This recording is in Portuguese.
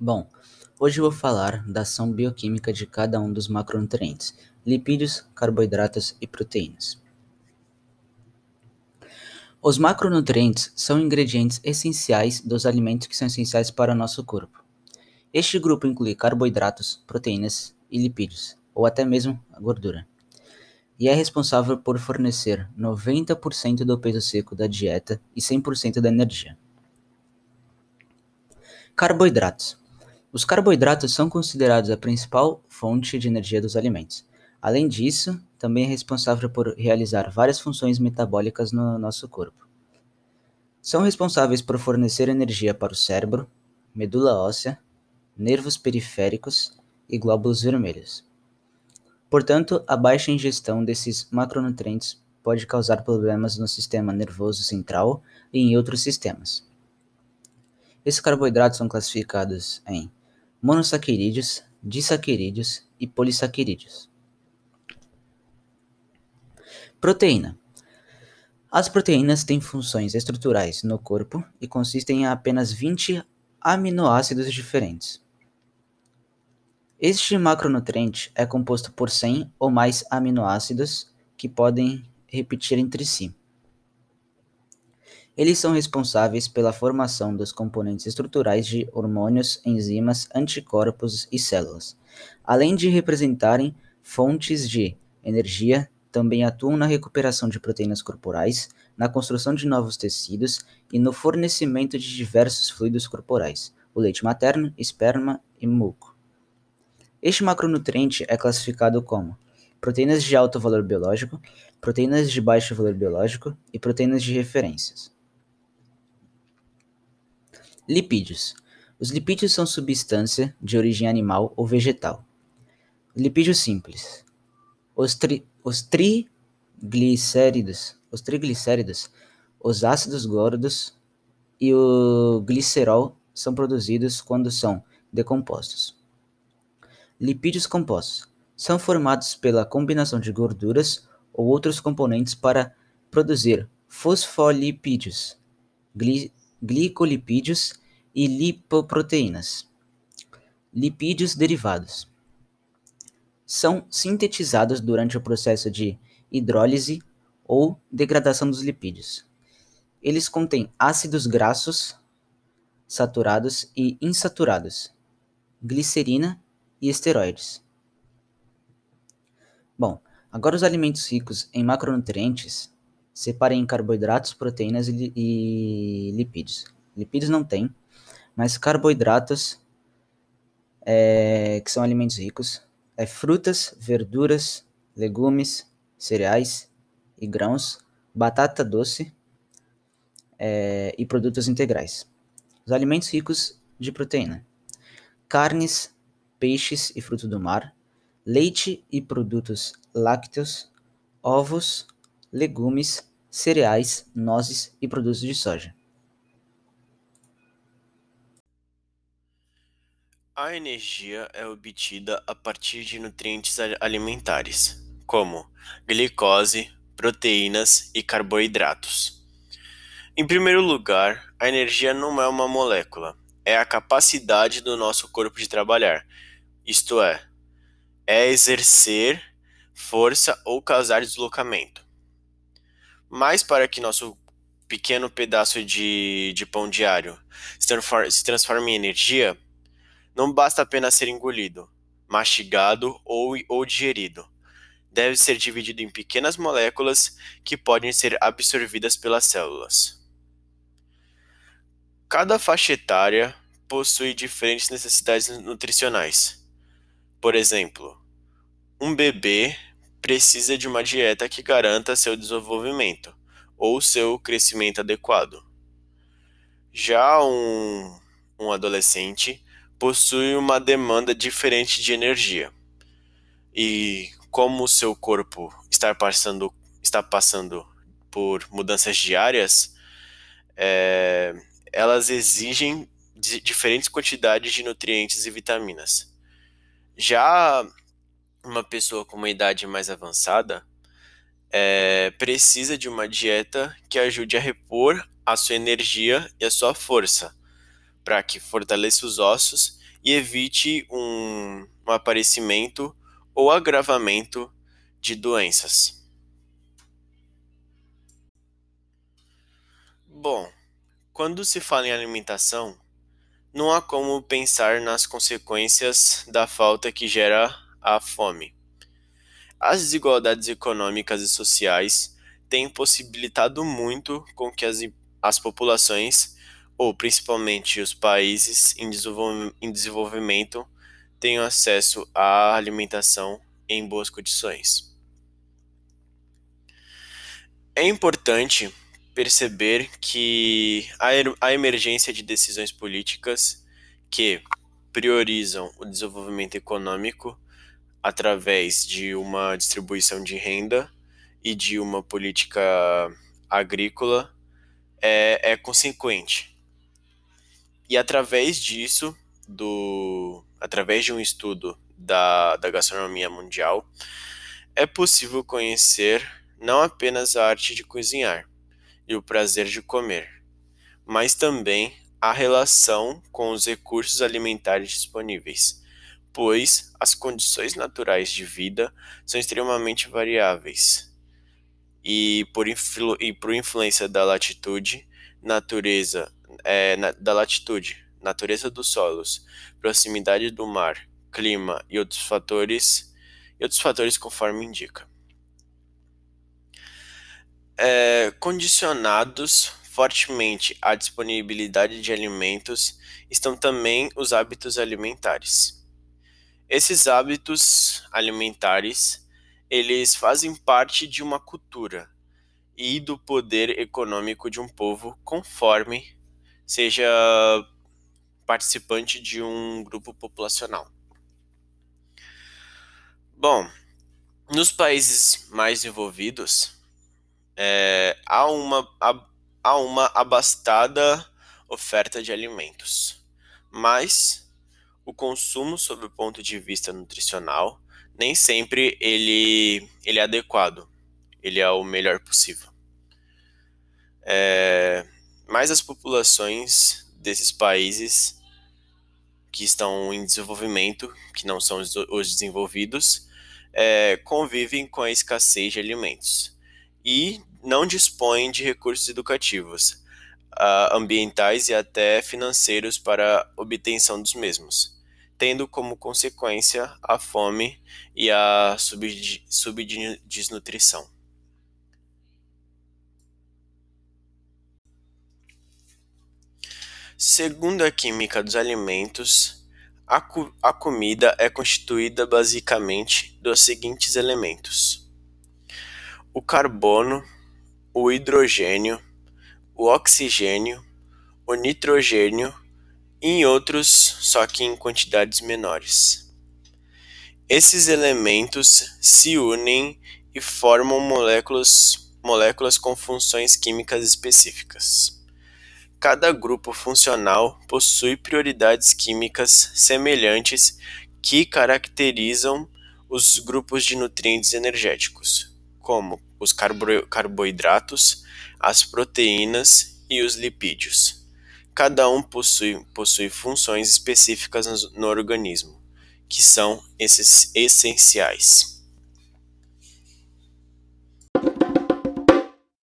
Bom, hoje vou falar da ação bioquímica de cada um dos macronutrientes: lipídios, carboidratos e proteínas. Os macronutrientes são ingredientes essenciais dos alimentos que são essenciais para o nosso corpo. Este grupo inclui carboidratos, proteínas e lipídios, ou até mesmo a gordura, e é responsável por fornecer 90% do peso seco da dieta e 100% da energia. Carboidratos os carboidratos são considerados a principal fonte de energia dos alimentos. Além disso, também é responsável por realizar várias funções metabólicas no nosso corpo. São responsáveis por fornecer energia para o cérebro, medula óssea, nervos periféricos e glóbulos vermelhos. Portanto, a baixa ingestão desses macronutrientes pode causar problemas no sistema nervoso central e em outros sistemas. Esses carboidratos são classificados em monossacarídeos, disacarídeos e polissacarídeos. Proteína. As proteínas têm funções estruturais no corpo e consistem em apenas 20 aminoácidos diferentes. Este macronutriente é composto por 100 ou mais aminoácidos que podem repetir entre si. Eles são responsáveis pela formação dos componentes estruturais de hormônios, enzimas, anticorpos e células. Além de representarem fontes de energia, também atuam na recuperação de proteínas corporais, na construção de novos tecidos e no fornecimento de diversos fluidos corporais, o leite materno, esperma e muco. Este macronutriente é classificado como proteínas de alto valor biológico, proteínas de baixo valor biológico e proteínas de referências. Lipídios. Os lipídios são substância de origem animal ou vegetal. Lipídios simples. Os, tri, os triglicéridos, os triglicéridos, os ácidos gordos e o glicerol são produzidos quando são decompostos. Lipídios compostos são formados pela combinação de gorduras ou outros componentes para produzir fosfolipídios, gli glicolipídios e lipoproteínas. Lipídios derivados são sintetizados durante o processo de hidrólise ou degradação dos lipídios. Eles contêm ácidos graxos saturados e insaturados, glicerina e esteroides. Bom, agora os alimentos ricos em macronutrientes Separem em carboidratos, proteínas e, e lipídios. Lipídios não tem, mas carboidratos, é, que são alimentos ricos, é frutas, verduras, legumes, cereais e grãos, batata doce é, e produtos integrais. Os alimentos ricos de proteína: carnes, peixes e frutos do mar, leite e produtos lácteos, ovos, legumes, cereais, nozes e produtos de soja. A energia é obtida a partir de nutrientes alimentares, como glicose, proteínas e carboidratos. Em primeiro lugar, a energia não é uma molécula, é a capacidade do nosso corpo de trabalhar, isto é, é exercer força ou causar deslocamento. Mas para que nosso pequeno pedaço de, de pão diário se transforme, se transforme em energia, não basta apenas ser engolido, mastigado ou, ou digerido. Deve ser dividido em pequenas moléculas que podem ser absorvidas pelas células. Cada faixa etária possui diferentes necessidades nutricionais. Por exemplo, um bebê precisa de uma dieta que garanta seu desenvolvimento ou seu crescimento adequado. Já um, um adolescente possui uma demanda diferente de energia. E como o seu corpo está passando, está passando por mudanças diárias, é, elas exigem diferentes quantidades de nutrientes e vitaminas. Já uma pessoa com uma idade mais avançada é, precisa de uma dieta que ajude a repor a sua energia e a sua força, para que fortaleça os ossos e evite um, um aparecimento ou agravamento de doenças. Bom, quando se fala em alimentação, não há como pensar nas consequências da falta que gera a fome. As desigualdades econômicas e sociais têm possibilitado muito com que as, as populações, ou principalmente os países em, em desenvolvimento, tenham acesso à alimentação em boas condições. É importante perceber que a emergência de decisões políticas que priorizam o desenvolvimento econômico através de uma distribuição de renda e de uma política agrícola é, é consequente. E através disso, do, através de um estudo da, da gastronomia mundial, é possível conhecer não apenas a arte de cozinhar, e o prazer de comer, mas também a relação com os recursos alimentares disponíveis, pois as condições naturais de vida são extremamente variáveis. E por, influ e por influência da latitude, natureza, é, na, da latitude, natureza dos solos, proximidade do mar, clima e outros fatores, e outros fatores conforme indica é, condicionados fortemente à disponibilidade de alimentos estão também os hábitos alimentares. Esses hábitos alimentares, eles fazem parte de uma cultura e do poder econômico de um povo conforme seja participante de um grupo populacional. Bom, nos países mais desenvolvidos, é, há, uma, há uma abastada oferta de alimentos, mas o consumo sob o ponto de vista nutricional nem sempre ele, ele é adequado, ele é o melhor possível. É, mas as populações desses países que estão em desenvolvimento, que não são os desenvolvidos, é, convivem com a escassez de alimentos e não dispõem de recursos educativos, uh, ambientais e até financeiros para obtenção dos mesmos, tendo como consequência a fome e a subdesnutrição. Segundo a química dos alimentos, a, co a comida é constituída basicamente dos seguintes elementos: o carbono, o hidrogênio, o oxigênio, o nitrogênio em outros, só que em quantidades menores. Esses elementos se unem e formam moléculas, moléculas com funções químicas específicas. Cada grupo funcional possui prioridades químicas semelhantes que caracterizam os grupos de nutrientes energéticos, como os carbo carboidratos, as proteínas e os lipídios. Cada um possui, possui funções específicas no, no organismo, que são esses essenciais.